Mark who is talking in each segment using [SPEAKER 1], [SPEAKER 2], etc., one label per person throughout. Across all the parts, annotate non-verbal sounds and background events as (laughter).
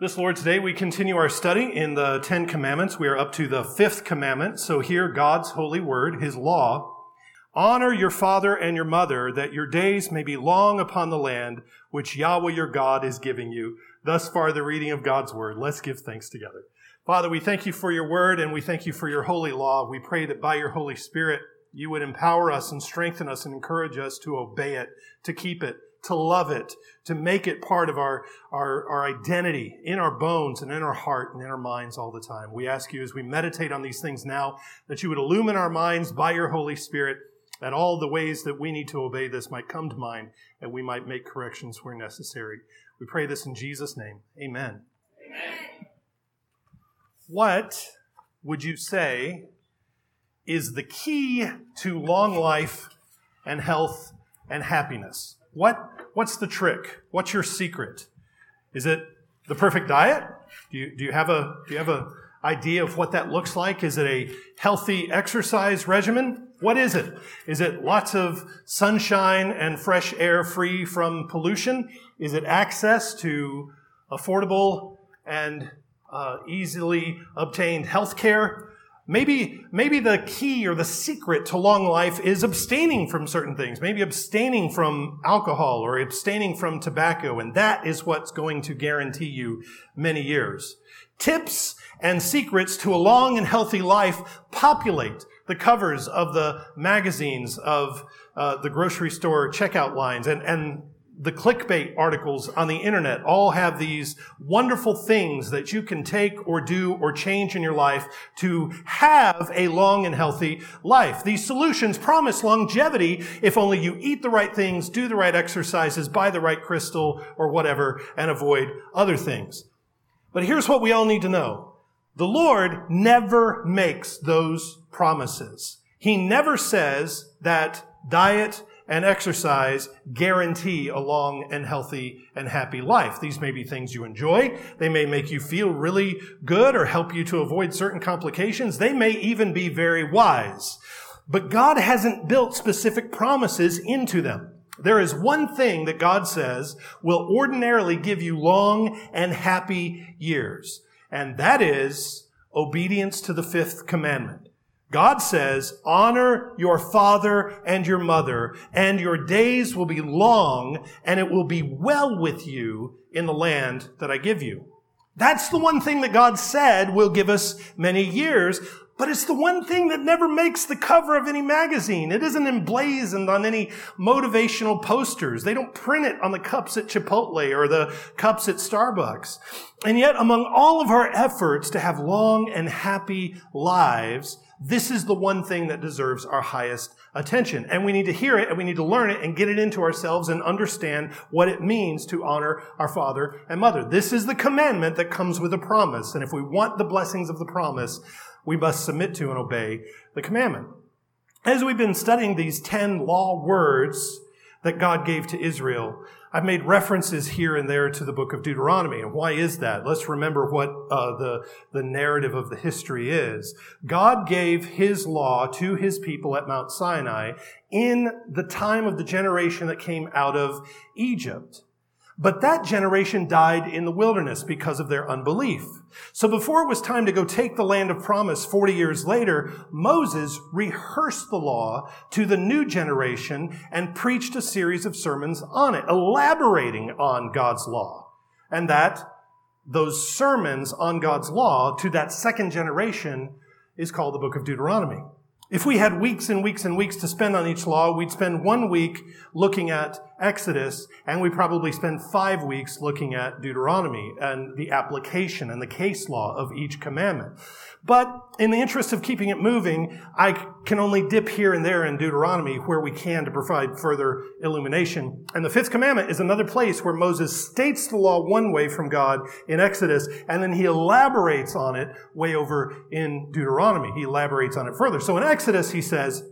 [SPEAKER 1] This Lord's Day, we continue our study in the Ten Commandments. We are up to the fifth commandment. So here, God's holy word, His law. Honor your father and your mother, that your days may be long upon the land which Yahweh your God is giving you. Thus far, the reading of God's word. Let's give thanks together. Father, we thank you for your word and we thank you for your holy law. We pray that by your Holy Spirit, you would empower us and strengthen us and encourage us to obey it, to keep it, to love it, to make it part of our, our, our identity in our bones and in our heart and in our minds all the time. We ask you as we meditate on these things now that you would illumine our minds by your Holy Spirit, that all the ways that we need to obey this might come to mind and we might make corrections where necessary. We pray this in Jesus' name. Amen. Amen. What would you say is the key to long life and health and happiness? What, what's the trick? What's your secret? Is it the perfect diet? Do you, do you have a, do you have a idea of what that looks like? Is it a healthy exercise regimen? What is it? Is it lots of sunshine and fresh air free from pollution? Is it access to affordable and uh, easily obtained health care? Maybe, maybe the key or the secret to long life is abstaining from certain things. Maybe abstaining from alcohol or abstaining from tobacco. And that is what's going to guarantee you many years. Tips and secrets to a long and healthy life populate the covers of the magazines of uh, the grocery store checkout lines and, and the clickbait articles on the internet all have these wonderful things that you can take or do or change in your life to have a long and healthy life. These solutions promise longevity if only you eat the right things, do the right exercises, buy the right crystal or whatever, and avoid other things. But here's what we all need to know. The Lord never makes those promises. He never says that diet and exercise guarantee a long and healthy and happy life. These may be things you enjoy. They may make you feel really good or help you to avoid certain complications. They may even be very wise. But God hasn't built specific promises into them. There is one thing that God says will ordinarily give you long and happy years, and that is obedience to the fifth commandment. God says, honor your father and your mother, and your days will be long, and it will be well with you in the land that I give you. That's the one thing that God said will give us many years, but it's the one thing that never makes the cover of any magazine. It isn't emblazoned on any motivational posters. They don't print it on the cups at Chipotle or the cups at Starbucks. And yet, among all of our efforts to have long and happy lives, this is the one thing that deserves our highest attention. And we need to hear it and we need to learn it and get it into ourselves and understand what it means to honor our father and mother. This is the commandment that comes with a promise. And if we want the blessings of the promise, we must submit to and obey the commandment. As we've been studying these 10 law words that God gave to Israel, I've made references here and there to the book of Deuteronomy. And why is that? Let's remember what uh, the, the narrative of the history is. God gave his law to his people at Mount Sinai in the time of the generation that came out of Egypt. But that generation died in the wilderness because of their unbelief. So before it was time to go take the land of promise 40 years later, Moses rehearsed the law to the new generation and preached a series of sermons on it, elaborating on God's law. And that those sermons on God's law to that second generation is called the book of Deuteronomy. If we had weeks and weeks and weeks to spend on each law, we'd spend one week looking at Exodus, and we probably spend five weeks looking at Deuteronomy and the application and the case law of each commandment. But in the interest of keeping it moving, I can only dip here and there in Deuteronomy where we can to provide further illumination. And the fifth commandment is another place where Moses states the law one way from God in Exodus, and then he elaborates on it way over in Deuteronomy. He elaborates on it further. So in Exodus, he says,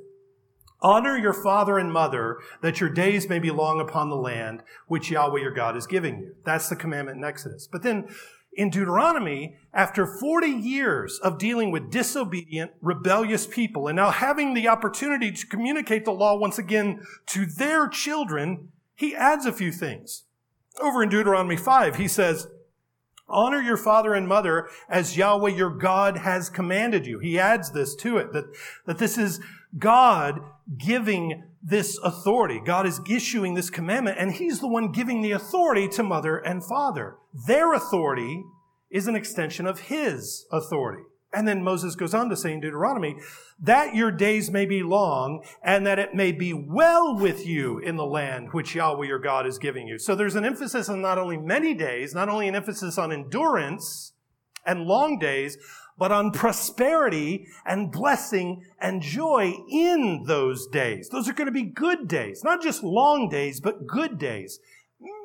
[SPEAKER 1] Honor your father and mother that your days may be long upon the land which Yahweh your God is giving you. That's the commandment in Exodus. But then in Deuteronomy, after 40 years of dealing with disobedient, rebellious people, and now having the opportunity to communicate the law once again to their children, he adds a few things. Over in Deuteronomy 5, he says, Honor your father and mother as Yahweh your God has commanded you. He adds this to it, that, that this is God giving this authority. God is issuing this commandment, and He's the one giving the authority to mother and father. Their authority is an extension of His authority. And then Moses goes on to say in Deuteronomy, that your days may be long and that it may be well with you in the land which Yahweh your God is giving you. So there's an emphasis on not only many days, not only an emphasis on endurance and long days, but on prosperity and blessing and joy in those days. Those are going to be good days, not just long days, but good days.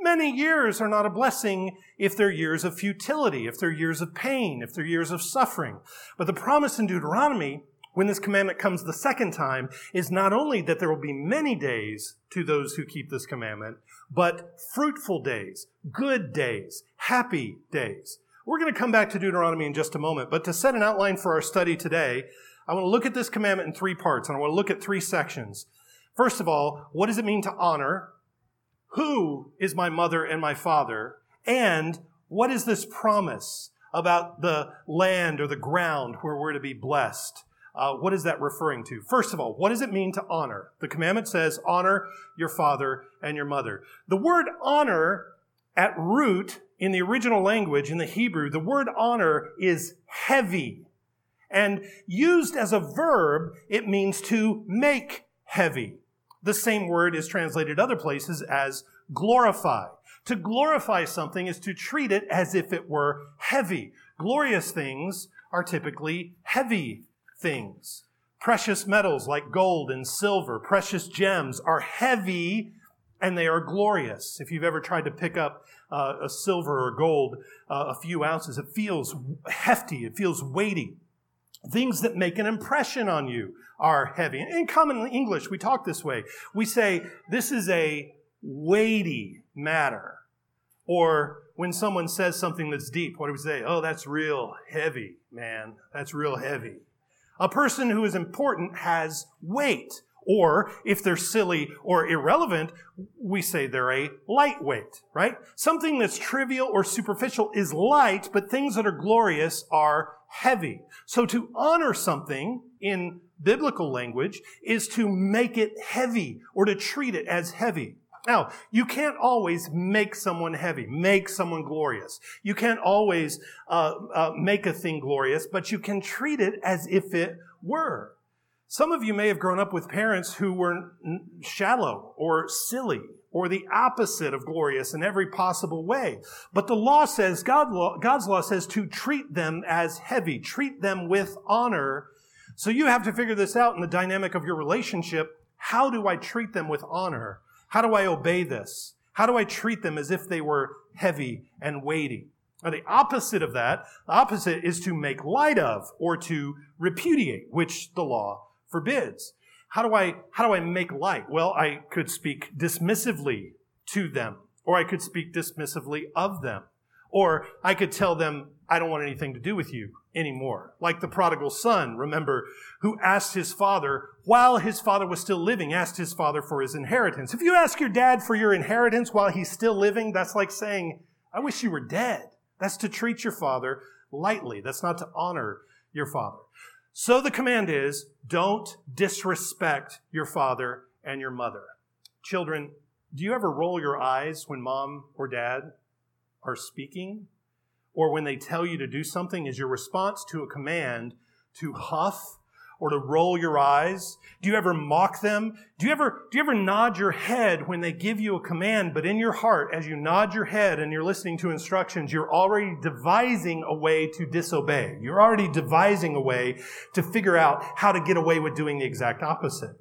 [SPEAKER 1] Many years are not a blessing if they're years of futility, if they're years of pain, if they're years of suffering. But the promise in Deuteronomy, when this commandment comes the second time, is not only that there will be many days to those who keep this commandment, but fruitful days, good days, happy days. We're going to come back to Deuteronomy in just a moment, but to set an outline for our study today, I want to look at this commandment in three parts, and I want to look at three sections. First of all, what does it mean to honor? Who is my mother and my father? And what is this promise about the land or the ground where we're to be blessed? Uh, what is that referring to? First of all, what does it mean to honor? The commandment says, honor your father and your mother. The word honor at root in the original language, in the Hebrew, the word honor is heavy. And used as a verb, it means to make heavy. The same word is translated other places as glorify. To glorify something is to treat it as if it were heavy. Glorious things are typically heavy things. Precious metals like gold and silver, precious gems are heavy and they are glorious. If you've ever tried to pick up uh, a silver or gold, uh, a few ounces, it feels hefty, it feels weighty. Things that make an impression on you are heavy. In common English, we talk this way. We say, this is a weighty matter. Or when someone says something that's deep, what do we say? Oh, that's real heavy, man. That's real heavy. A person who is important has weight. Or if they're silly or irrelevant, we say they're a lightweight, right? Something that's trivial or superficial is light, but things that are glorious are heavy. So to honor something in biblical language is to make it heavy or to treat it as heavy. Now, you can't always make someone heavy, make someone glorious. You can't always uh, uh, make a thing glorious, but you can treat it as if it were. Some of you may have grown up with parents who were shallow or silly or the opposite of glorious in every possible way. But the law says, God God's law says to treat them as heavy, treat them with honor. So you have to figure this out in the dynamic of your relationship. How do I treat them with honor? How do I obey this? How do I treat them as if they were heavy and weighty? Now, the opposite of that, the opposite is to make light of or to repudiate, which the law forbids. How do I, how do I make light? Well, I could speak dismissively to them, or I could speak dismissively of them, or I could tell them, I don't want anything to do with you anymore. Like the prodigal son, remember, who asked his father, while his father was still living, asked his father for his inheritance. If you ask your dad for your inheritance while he's still living, that's like saying, I wish you were dead. That's to treat your father lightly. That's not to honor your father. So the command is don't disrespect your father and your mother. Children, do you ever roll your eyes when mom or dad are speaking? Or when they tell you to do something? Is your response to a command to huff or to roll your eyes? Do you ever mock them? Do you ever, do you ever nod your head when they give you a command, but in your heart, as you nod your head and you're listening to instructions, you're already devising a way to disobey. You're already devising a way to figure out how to get away with doing the exact opposite.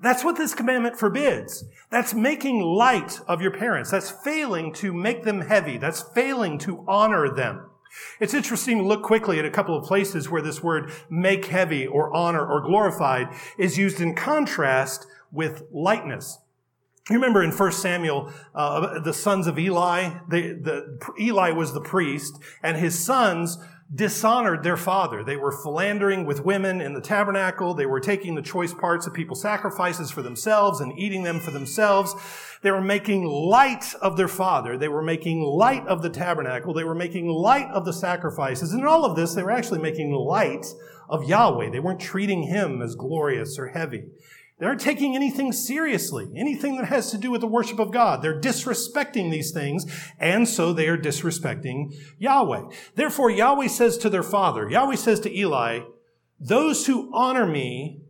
[SPEAKER 1] That's what this commandment forbids. That's making light of your parents. That's failing to make them heavy. That's failing to honor them. It's interesting to look quickly at a couple of places where this word make heavy or honor or glorified is used in contrast with lightness. You remember in 1 Samuel, uh, the sons of Eli, the, the, Eli was the priest, and his sons dishonored their father. They were philandering with women in the tabernacle. They were taking the choice parts of people's sacrifices for themselves and eating them for themselves. They were making light of their father. They were making light of the tabernacle. They were making light of the sacrifices. And in all of this, they were actually making light of Yahweh. They weren't treating him as glorious or heavy. They aren't taking anything seriously, anything that has to do with the worship of God. They're disrespecting these things, and so they are disrespecting Yahweh. Therefore, Yahweh says to their father, Yahweh says to Eli, those who honor me,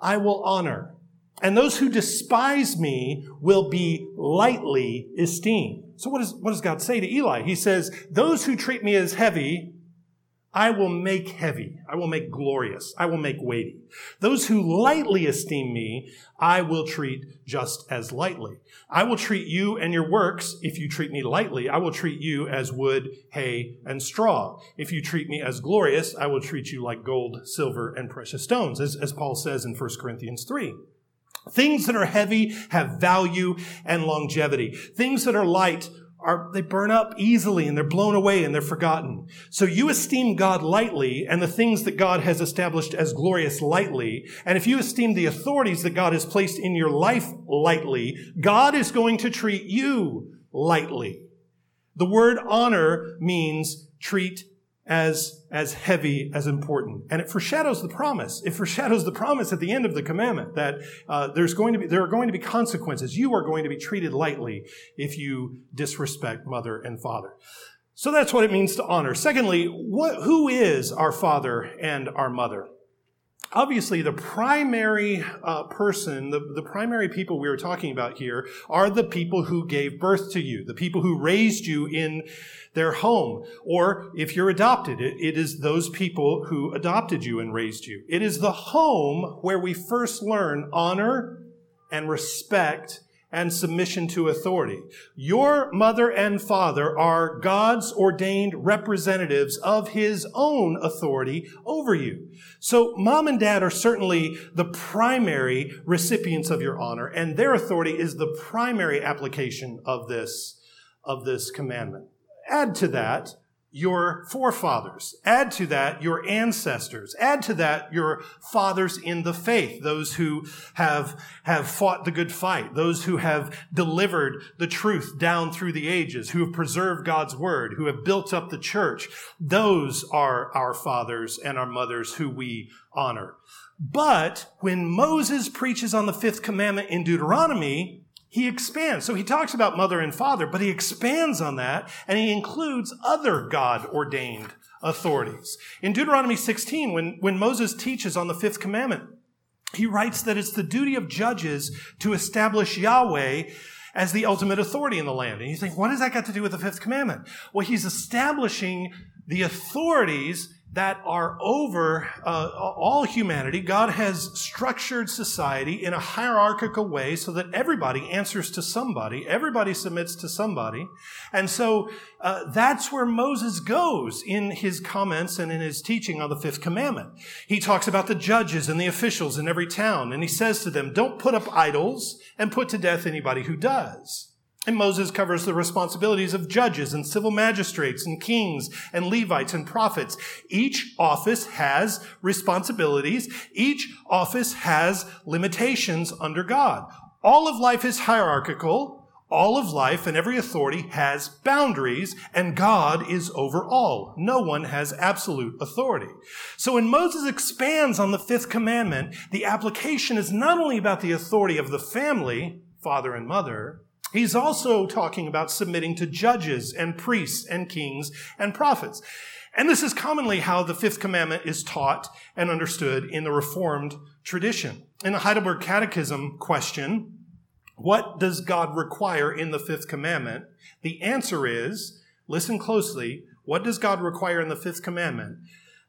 [SPEAKER 1] I will honor. And those who despise me will be lightly esteemed. So what, is, what does God say to Eli? He says, those who treat me as heavy, I will make heavy. I will make glorious. I will make weighty. Those who lightly esteem me, I will treat just as lightly. I will treat you and your works, if you treat me lightly, I will treat you as wood, hay, and straw. If you treat me as glorious, I will treat you like gold, silver, and precious stones, as, as Paul says in 1 Corinthians 3. Things that are heavy have value and longevity. Things that are light are, they burn up easily and they're blown away and they're forgotten. So you esteem God lightly and the things that God has established as glorious lightly. And if you esteem the authorities that God has placed in your life lightly, God is going to treat you lightly. The word honor means treat as, as heavy as important. And it foreshadows the promise. It foreshadows the promise at the end of the commandment that uh, there's going to be, there are going to be consequences. You are going to be treated lightly if you disrespect mother and father. So that's what it means to honor. Secondly, what, who is our father and our mother? Obviously the primary uh, person the, the primary people we are talking about here are the people who gave birth to you the people who raised you in their home. Or if you're adopted it, it is those people who adopted you and raised you. It is the home where we first learn honor and respect and submission to authority. Your mother and father are God's ordained representatives of his own authority over you. So mom and dad are certainly the primary recipients of your honor, and their authority is the primary application of this, of this commandment. Add to that, your forefathers. Add to that your ancestors. Add to that your fathers in the faith, those who have, have fought the good fight, those who have delivered the truth down through the ages, who have preserved God's word, who have built up the church. Those are our fathers and our mothers who we honor. But when Moses preaches on the fifth commandment in Deuteronomy, he expands. So he talks about mother and father, but he expands on that and he includes other God ordained authorities. In Deuteronomy 16, when, when Moses teaches on the fifth commandment, he writes that it's the duty of judges to establish Yahweh as the ultimate authority in the land. And you think, what does that got to do with the fifth commandment? Well, he's establishing the authorities that are over uh, all humanity. God has structured society in a hierarchical way so that everybody answers to somebody, everybody submits to somebody. And so uh, that's where Moses goes in his comments and in his teaching on the fifth commandment. He talks about the judges and the officials in every town, and he says to them, Don't put up idols and put to death anybody who does. And Moses covers the responsibilities of judges and civil magistrates and kings and Levites and prophets. Each office has responsibilities. Each office has limitations under God. All of life is hierarchical. All of life and every authority has boundaries, and God is over all. No one has absolute authority. So when Moses expands on the fifth commandment, the application is not only about the authority of the family, father and mother, He's also talking about submitting to judges and priests and kings and prophets. And this is commonly how the fifth commandment is taught and understood in the Reformed tradition. In the Heidelberg Catechism question, what does God require in the fifth commandment? The answer is, listen closely, what does God require in the fifth commandment?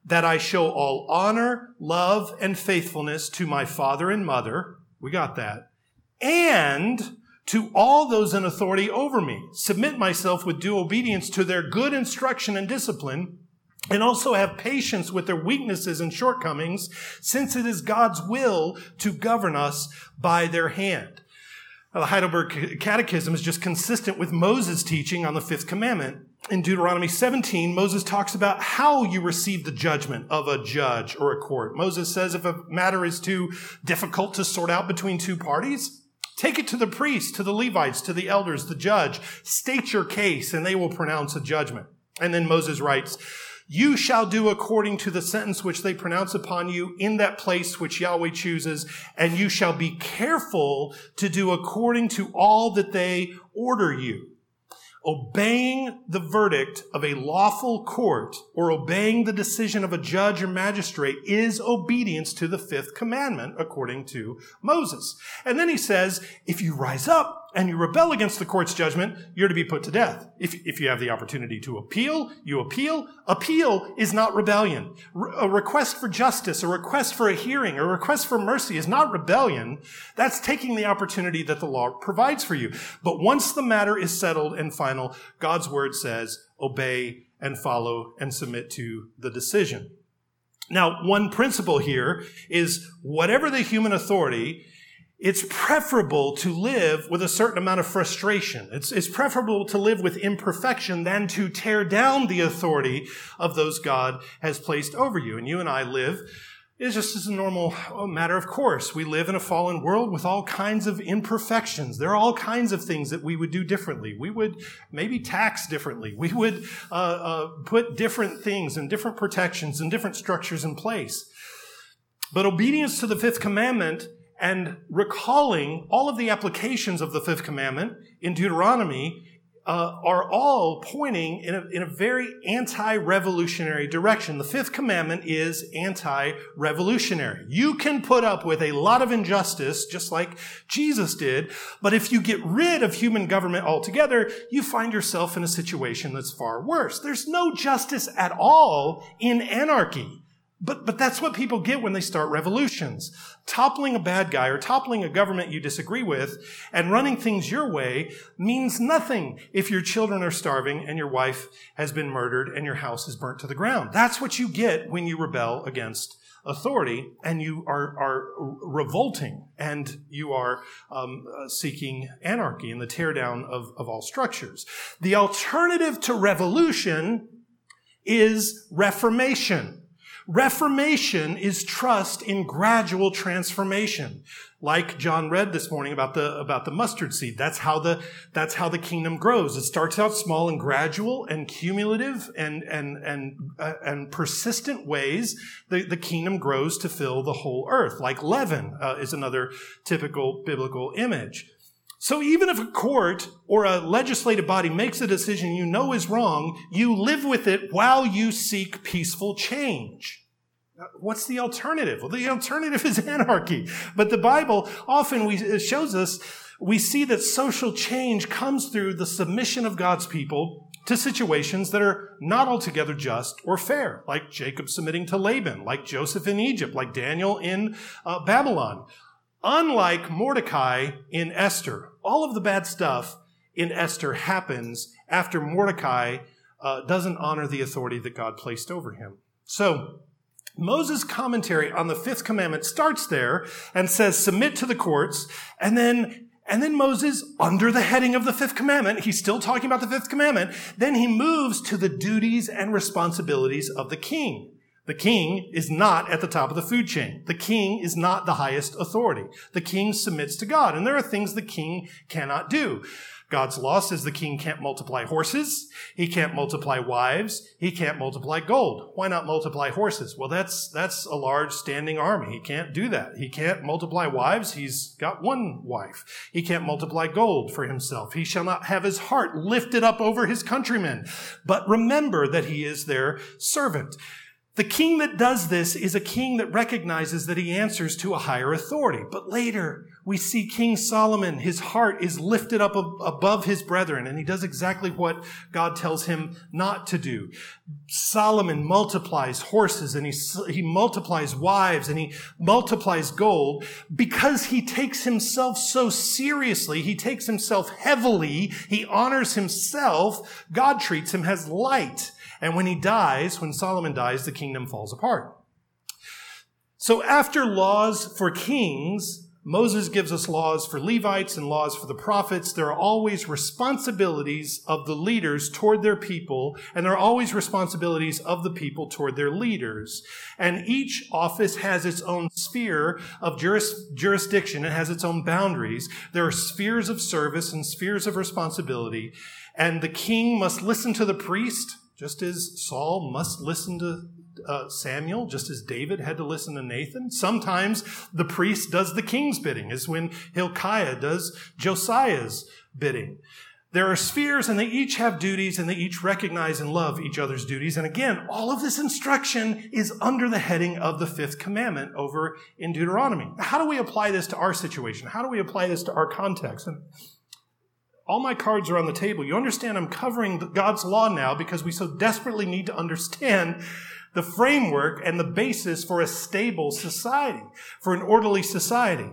[SPEAKER 1] That I show all honor, love, and faithfulness to my father and mother. We got that. And to all those in authority over me, submit myself with due obedience to their good instruction and discipline, and also have patience with their weaknesses and shortcomings, since it is God's will to govern us by their hand. The Heidelberg Catechism is just consistent with Moses' teaching on the fifth commandment. In Deuteronomy 17, Moses talks about how you receive the judgment of a judge or a court. Moses says if a matter is too difficult to sort out between two parties, take it to the priest, to the Levites, to the elders, the judge. State your case and they will pronounce a judgment. And then Moses writes, you shall do according to the sentence which they pronounce upon you in that place which Yahweh chooses, and you shall be careful to do according to all that they order you. Obeying the verdict of a lawful court or obeying the decision of a judge or magistrate is obedience to the fifth commandment according to Moses. And then he says, if you rise up and you rebel against the court's judgment, you're to be put to death. If, if you have the opportunity to appeal, you appeal. Appeal is not rebellion. A request for justice, a request for a hearing, a request for mercy is not rebellion. That's taking the opportunity that the law provides for you. But once the matter is settled and final, God's word says, obey and follow and submit to the decision. Now, one principle here is whatever the human authority, it's preferable to live with a certain amount of frustration. It's, it's preferable to live with imperfection than to tear down the authority of those God has placed over you. And you and I live is just as a normal matter of course. We live in a fallen world with all kinds of imperfections. There are all kinds of things that we would do differently. We would maybe tax differently. We would uh, uh, put different things and different protections and different structures in place. But obedience to the fifth commandment and recalling all of the applications of the fifth commandment in Deuteronomy uh, are all pointing in a, in a very anti-revolutionary direction. The fifth commandment is anti-revolutionary. You can put up with a lot of injustice, just like Jesus did, but if you get rid of human government altogether, you find yourself in a situation that's far worse. There's no justice at all in anarchy. But, but that's what people get when they start revolutions. Toppling a bad guy or toppling a government you disagree with and running things your way means nothing if your children are starving and your wife has been murdered and your house is burnt to the ground. That's what you get when you rebel against authority and you are, are revolting and you are um, seeking anarchy and the teardown of, of all structures. The alternative to revolution is reformation. Reformation is trust in gradual transformation. Like John read this morning about the, about the mustard seed. That's how the, that's how the kingdom grows. It starts out small and gradual and cumulative and, and, and, uh, and persistent ways. The, the kingdom grows to fill the whole earth. Like leaven uh, is another typical biblical image. So even if a court or a legislative body makes a decision you know is wrong, you live with it while you seek peaceful change. What's the alternative? Well, the alternative (laughs) is anarchy. But the Bible often we, shows us, we see that social change comes through the submission of God's people to situations that are not altogether just or fair, like Jacob submitting to Laban, like Joseph in Egypt, like Daniel in uh, Babylon. Unlike Mordecai in Esther, all of the bad stuff in Esther happens after Mordecai uh, doesn't honor the authority that God placed over him. So, Moses' commentary on the fifth commandment starts there and says, submit to the courts. And then, and then Moses, under the heading of the fifth commandment, he's still talking about the fifth commandment. Then he moves to the duties and responsibilities of the king. The king is not at the top of the food chain. The king is not the highest authority. The king submits to God. And there are things the king cannot do. God's law says the king can't multiply horses. He can't multiply wives. He can't multiply gold. Why not multiply horses? Well, that's, that's a large standing army. He can't do that. He can't multiply wives. He's got one wife. He can't multiply gold for himself. He shall not have his heart lifted up over his countrymen. But remember that he is their servant. The king that does this is a king that recognizes that he answers to a higher authority. But later, we see King Solomon, his heart is lifted up above his brethren, and he does exactly what God tells him not to do. Solomon multiplies horses and he, he multiplies wives and he multiplies gold because he takes himself so seriously. He takes himself heavily. He honors himself. God treats him as light. And when he dies, when Solomon dies, the kingdom falls apart. So after laws for kings, Moses gives us laws for Levites and laws for the prophets. There are always responsibilities of the leaders toward their people, and there are always responsibilities of the people toward their leaders. And each office has its own sphere of juris, jurisdiction. It has its own boundaries. There are spheres of service and spheres of responsibility. And the king must listen to the priest, just as Saul must listen to uh, Samuel, just as David had to listen to Nathan. Sometimes the priest does the king's bidding, as when Hilkiah does Josiah's bidding. There are spheres and they each have duties and they each recognize and love each other's duties. And again, all of this instruction is under the heading of the fifth commandment over in Deuteronomy. How do we apply this to our situation? How do we apply this to our context? And all my cards are on the table. You understand I'm covering God's law now because we so desperately need to understand the framework and the basis for a stable society, for an orderly society.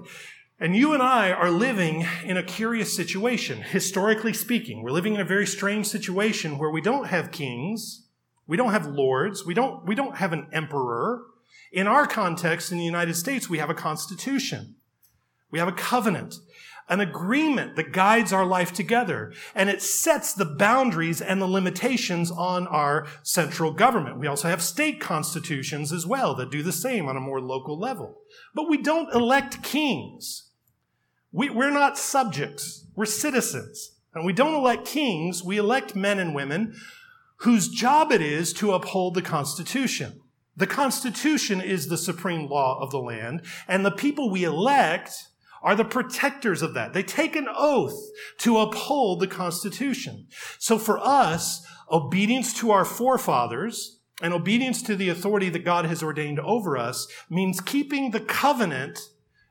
[SPEAKER 1] And you and I are living in a curious situation, historically speaking. We're living in a very strange situation where we don't have kings, we don't have lords, we don't, we don't have an emperor. In our context in the United States, we have a constitution. We have a covenant an agreement that guides our life together. And it sets the boundaries and the limitations on our central government. We also have state constitutions as well that do the same on a more local level. But we don't elect kings. We, we're not subjects. We're citizens. And we don't elect kings. We elect men and women whose job it is to uphold the Constitution. The Constitution is the supreme law of the land, and the people we elect are the protectors of that. They take an oath to uphold the Constitution. So for us, obedience to our forefathers and obedience to the authority that God has ordained over us means keeping the covenant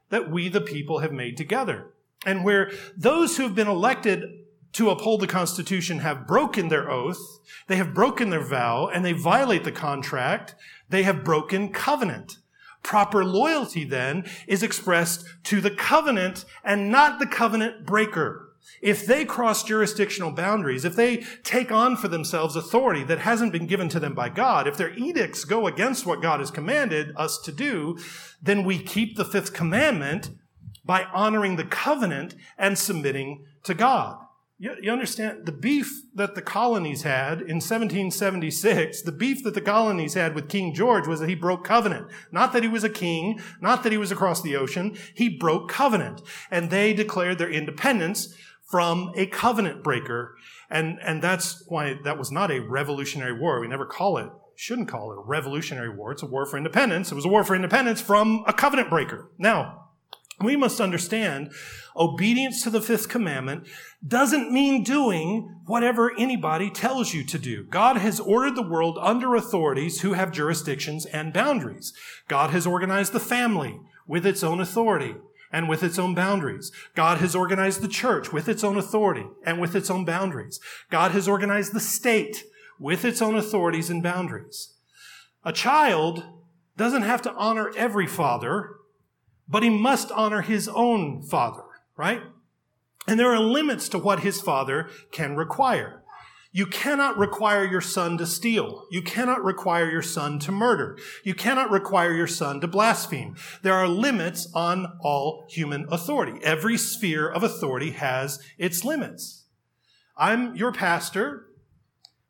[SPEAKER 1] that we, the people, have made together. And where those who have been elected to uphold the Constitution have broken their oath, they have broken their vow, and they violate the contract, they have broken covenant. Proper loyalty then is expressed to the covenant and not the covenant breaker. If they cross jurisdictional boundaries, if they take on for themselves authority that hasn't been given to them by God, if their edicts go against what God has commanded us to do, then we keep the fifth commandment by honoring the covenant and submitting to God. You, you understand the beef that the colonies had in 1776, the beef that the colonies had with King George was that he broke covenant. Not that he was a king, not that he was across the ocean. He broke covenant. And they declared their independence from a covenant breaker. And, and that's why that was not a revolutionary war. We never call it, shouldn't call it a revolutionary war. It's a war for independence. It was a war for independence from a covenant breaker. Now, we must understand obedience to the fifth commandment doesn't mean doing whatever anybody tells you to do. God has ordered the world under authorities who have jurisdictions and boundaries. God has organized the family with its own authority and with its own boundaries. God has organized the church with its own authority and with its own boundaries. God has organized the state with its own authorities and boundaries. A child doesn't have to honor every father but he must honor his own father, right? And there are limits to what his father can require. You cannot require your son to steal. You cannot require your son to murder. You cannot require your son to blaspheme. There are limits on all human authority. Every sphere of authority has its limits. I'm your pastor,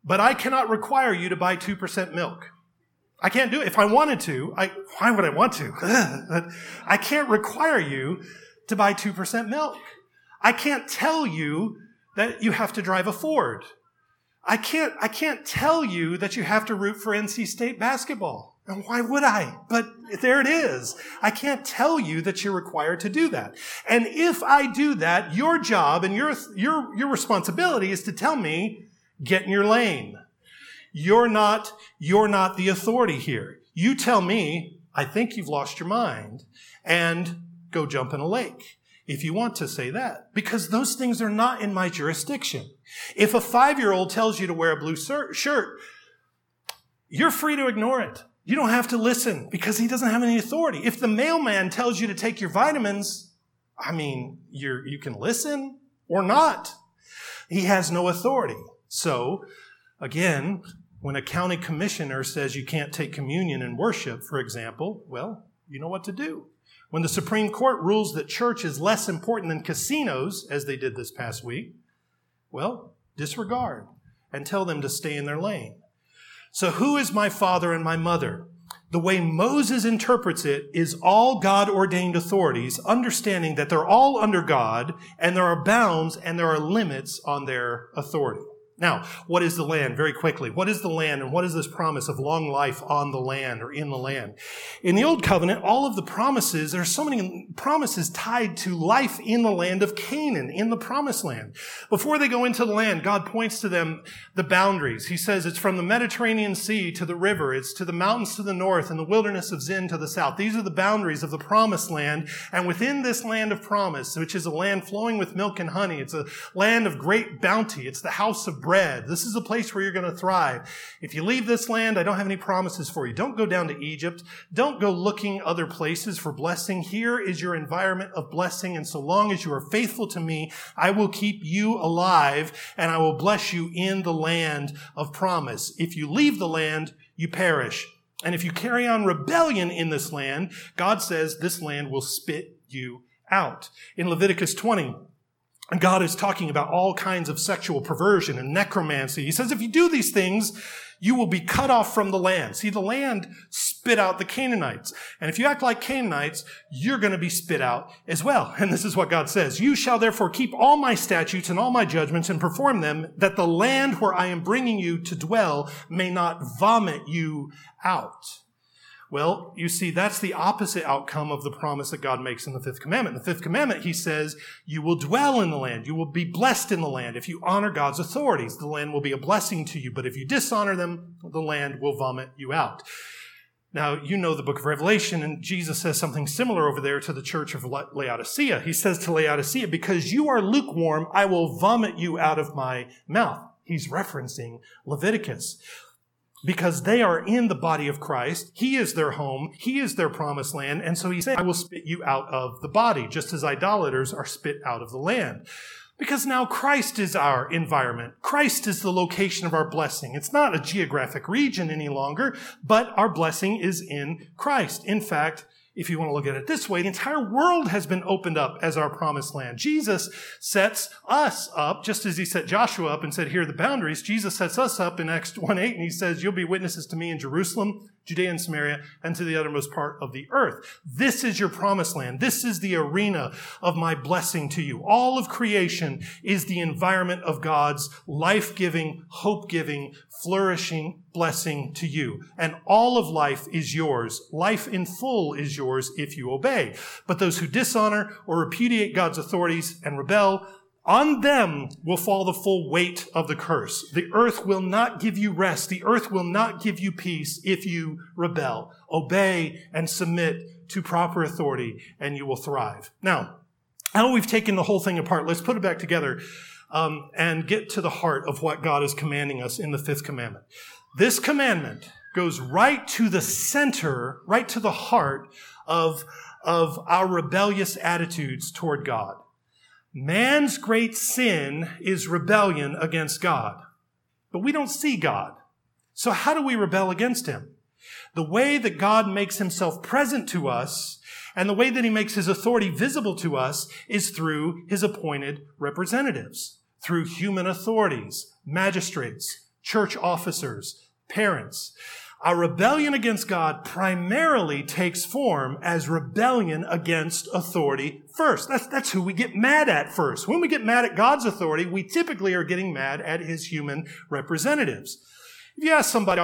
[SPEAKER 1] but I cannot require you to buy 2% milk. I can't do it. If I wanted to, I, why would I want to? (laughs) I can't require you to buy 2% milk. I can't tell you that you have to drive a Ford. I can't, I can't tell you that you have to root for NC State basketball. And why would I? But there it is. I can't tell you that you're required to do that. And if I do that, your job and your, your, your responsibility is to tell me, get in your lane. You're not, you're not the authority here. You tell me, I think you've lost your mind and go jump in a lake. If you want to say that, because those things are not in my jurisdiction. If a five year old tells you to wear a blue shirt, you're free to ignore it. You don't have to listen because he doesn't have any authority. If the mailman tells you to take your vitamins, I mean, you you can listen or not. He has no authority. So, again, when a county commissioner says you can't take communion and worship, for example, well, you know what to do. When the Supreme Court rules that church is less important than casinos, as they did this past week, well, disregard and tell them to stay in their lane. So who is my father and my mother? The way Moses interprets it is all God ordained authorities, understanding that they're all under God and there are bounds and there are limits on their authority. Now, what is the land? Very quickly. What is the land and what is this promise of long life on the land or in the land? In the Old Covenant, all of the promises, there are so many promises tied to life in the land of Canaan, in the promised land. Before they go into the land, God points to them the boundaries. He says it's from the Mediterranean Sea to the river. It's to the mountains to the north and the wilderness of Zin to the south. These are the boundaries of the promised land. And within this land of promise, which is a land flowing with milk and honey, it's a land of great bounty. It's the house of bread. This is a place where you're going to thrive. If you leave this land, I don't have any promises for you. Don't go down to Egypt. Don't go looking other places for blessing. Here is your environment of blessing. And so long as you are faithful to me, I will keep you alive and I will bless you in the land of promise. If you leave the land, you perish. And if you carry on rebellion in this land, God says this land will spit you out. In Leviticus 20, and God is talking about all kinds of sexual perversion and necromancy. He says, if you do these things, you will be cut off from the land. See, the land spit out the Canaanites. And if you act like Canaanites, you're going to be spit out as well. And this is what God says. You shall therefore keep all my statutes and all my judgments and perform them, that the land where I am bringing you to dwell may not vomit you out. Well, you see, that's the opposite outcome of the promise that God makes in the fifth commandment. In the fifth commandment, he says, you will dwell in the land. You will be blessed in the land. If you honor God's authorities, the land will be a blessing to you. But if you dishonor them, the land will vomit you out. Now, you know the book of Revelation, and Jesus says something similar over there to the church of Laodicea. He says to Laodicea, because you are lukewarm, I will vomit you out of my mouth. He's referencing Leviticus because they are in the body of Christ. He is their home. He is their promised land. And so he said, I will spit you out of the body, just as idolaters are spit out of the land. Because now Christ is our environment. Christ is the location of our blessing. It's not a geographic region any longer, but our blessing is in Christ. In fact, if you want to look at it this way, the entire world has been opened up as our promised land. Jesus sets us up, just as he set Joshua up and said, here are the boundaries. Jesus sets us up in Acts 1 8, and he says, You'll be witnesses to me in Jerusalem, Judea and Samaria, and to the uttermost part of the earth. This is your promised land. This is the arena of my blessing to you. All of creation is the environment of God's life-giving, hope-giving, flourishing blessing to you. And all of life is yours. Life in full is yours if you obey. But those who dishonor or repudiate God's authorities and rebel, on them will fall the full weight of the curse. The earth will not give you rest. The earth will not give you peace if you rebel. Obey and submit to proper authority and you will thrive. Now, now we've taken the whole thing apart, let's put it back together um, and get to the heart of what God is commanding us in the fifth commandment. This commandment goes right to the center, right to the heart of, of our rebellious attitudes toward God. Man's great sin is rebellion against God. But we don't see God. So how do we rebel against him? The way that God makes himself present to us and the way that he makes his authority visible to us is through his appointed representatives, through human authorities, magistrates, church officers, parents. Our rebellion against God primarily takes form as rebellion against authority first. That's, that's who we get mad at first. When we get mad at God's authority, we typically are getting mad at his human representatives. If you ask somebody,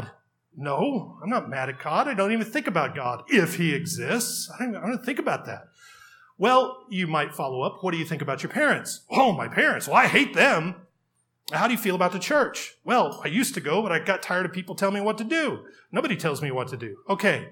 [SPEAKER 1] no, I'm not mad at God. I don't even think about God if he exists. I don't, I don't think about that. Well, you might follow up. What do you think about your parents? Oh, my parents. Well, I hate them. How do you feel about the church? Well, I used to go, but I got tired of people telling me what to do. Nobody tells me what to do. Okay.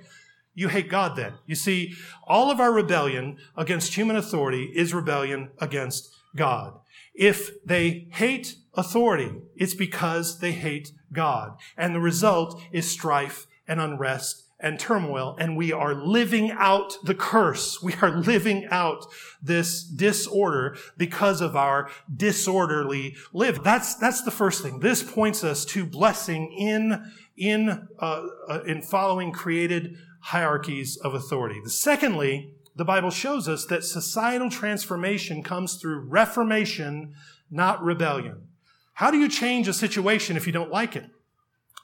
[SPEAKER 1] You hate God then. You see, all of our rebellion against human authority is rebellion against God. If they hate authority, it's because they hate God. And the result is strife and unrest and turmoil, and we are living out the curse. We are living out this disorder because of our disorderly live. That's, that's the first thing. This points us to blessing in, in, uh, uh, in following created hierarchies of authority. The secondly, the Bible shows us that societal transformation comes through reformation, not rebellion. How do you change a situation if you don't like it?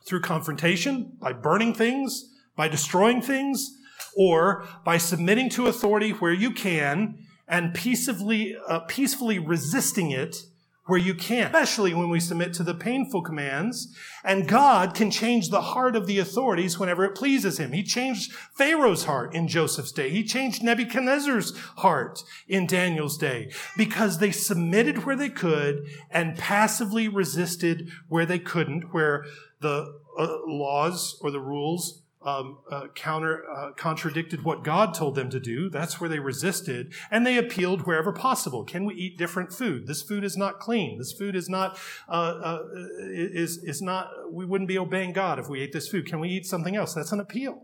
[SPEAKER 1] Through confrontation, by burning things, by destroying things, or by submitting to authority where you can and peacefully, uh, peacefully resisting it where you can, especially when we submit to the painful commands. And God can change the heart of the authorities whenever it pleases him. He changed Pharaoh's heart in Joseph's day. He changed Nebuchadnezzar's heart in Daniel's day because they submitted where they could and passively resisted where they couldn't, where the uh, laws or the rules um, uh, counter uh, contradicted what God told them to do. That's where they resisted, and they appealed wherever possible. Can we eat different food? This food is not clean. This food is not uh, uh, is is not. We wouldn't be obeying God if we ate this food. Can we eat something else? That's an appeal.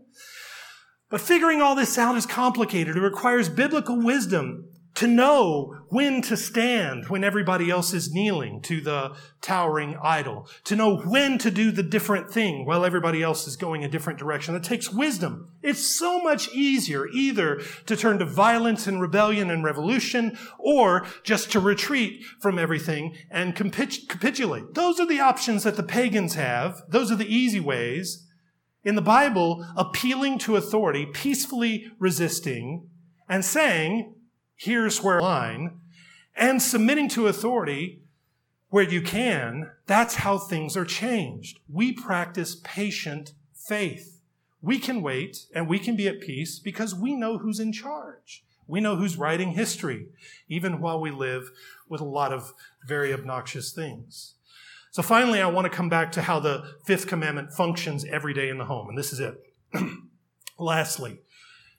[SPEAKER 1] But figuring all this out is complicated. It requires biblical wisdom to know when to stand when everybody else is kneeling to the towering idol, to know when to do the different thing while everybody else is going a different direction. It takes wisdom. It's so much easier either to turn to violence and rebellion and revolution or just to retreat from everything and capitulate. Those are the options that the pagans have. Those are the easy ways. In the Bible, appealing to authority, peacefully resisting, and saying, here's where line, and submitting to authority where you can, that's how things are changed. We practice patient faith. We can wait and we can be at peace because we know who's in charge. We know who's writing history, even while we live with a lot of very obnoxious things. So finally, I want to come back to how the fifth commandment functions every day in the home. And this is it. (clears throat) Lastly,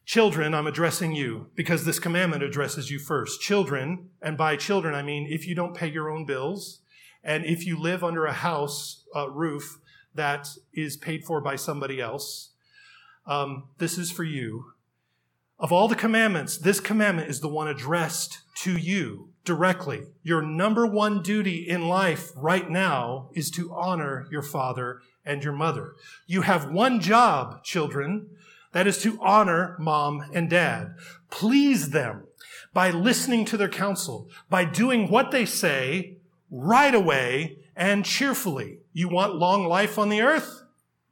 [SPEAKER 1] Children, I'm addressing you because this commandment addresses you first. Children, and by children, I mean if you don't pay your own bills and if you live under a house uh, roof that is paid for by somebody else, um, this is for you. Of all the commandments, this commandment is the one addressed to you directly. Your number one duty in life right now is to honor your father and your mother. You have one job, children, that is to honor mom and dad. Please them by listening to their counsel, by doing what they say right away and cheerfully. You want long life on the earth?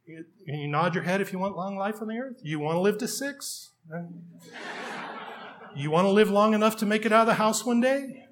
[SPEAKER 1] You, you nod your head if you want long life on the earth. You want to live to six? You want to live long enough to make it out of the house one day?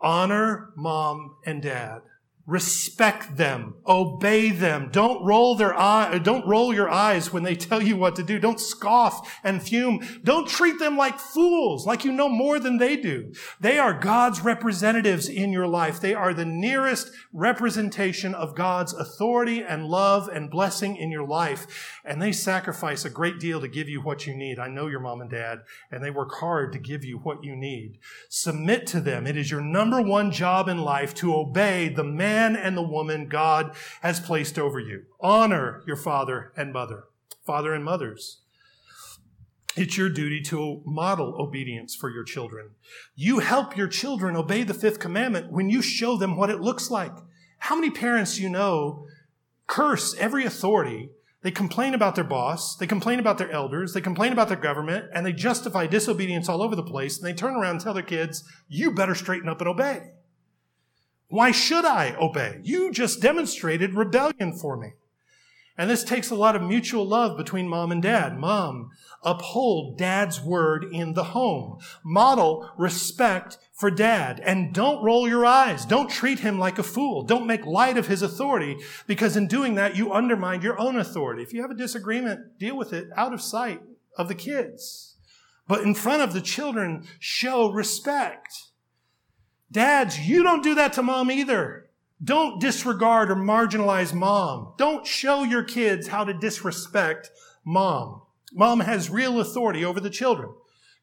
[SPEAKER 1] Honor mom and dad. Respect them. Obey them. Don't roll their eye, don't roll your eyes when they tell you what to do. Don't scoff and fume. Don't treat them like fools, like you know more than they do. They are God's representatives in your life. They are the nearest representation of God's authority and love and blessing in your life. And they sacrifice a great deal to give you what you need. I know your mom and dad, and they work hard to give you what you need. Submit to them. It is your number one job in life to obey the man man and the woman God has placed over you. Honor your father and mother, father and mothers. It's your duty to model obedience for your children. You help your children obey the fifth commandment when you show them what it looks like. How many parents you know curse every authority? They complain about their boss, they complain about their elders, they complain about their government, and they justify disobedience all over the place, and they turn around and tell their kids, you better straighten up and obey. Why should I obey? You just demonstrated rebellion for me. And this takes a lot of mutual love between mom and dad. Mom, uphold dad's word in the home. Model respect for dad. And don't roll your eyes. Don't treat him like a fool. Don't make light of his authority because in doing that, you undermine your own authority. If you have a disagreement, deal with it out of sight of the kids. But in front of the children, show respect. Dads, you don't do that to mom either. Don't disregard or marginalize mom. Don't show your kids how to disrespect mom. Mom has real authority over the children.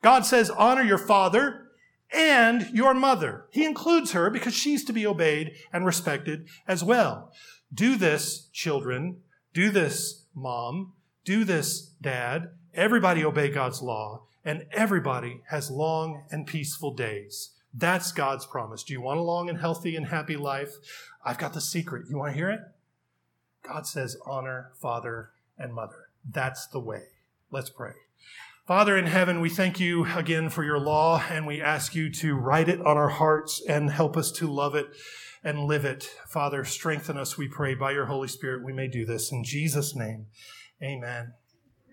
[SPEAKER 1] God says, honor your father and your mother. He includes her because she's to be obeyed and respected as well. Do this, children. Do this, mom. Do this, dad. Everybody obey God's law and everybody has long and peaceful days. That's God's promise. Do you want a long and healthy and happy life? I've got the secret. You want to hear it? God says, honor father and mother. That's the way. Let's pray. Father in heaven, we thank you again for your law and we ask you to write it on our hearts and help us to love it and live it. Father, strengthen us, we pray, by your Holy Spirit. We may do this. In Jesus' name, amen.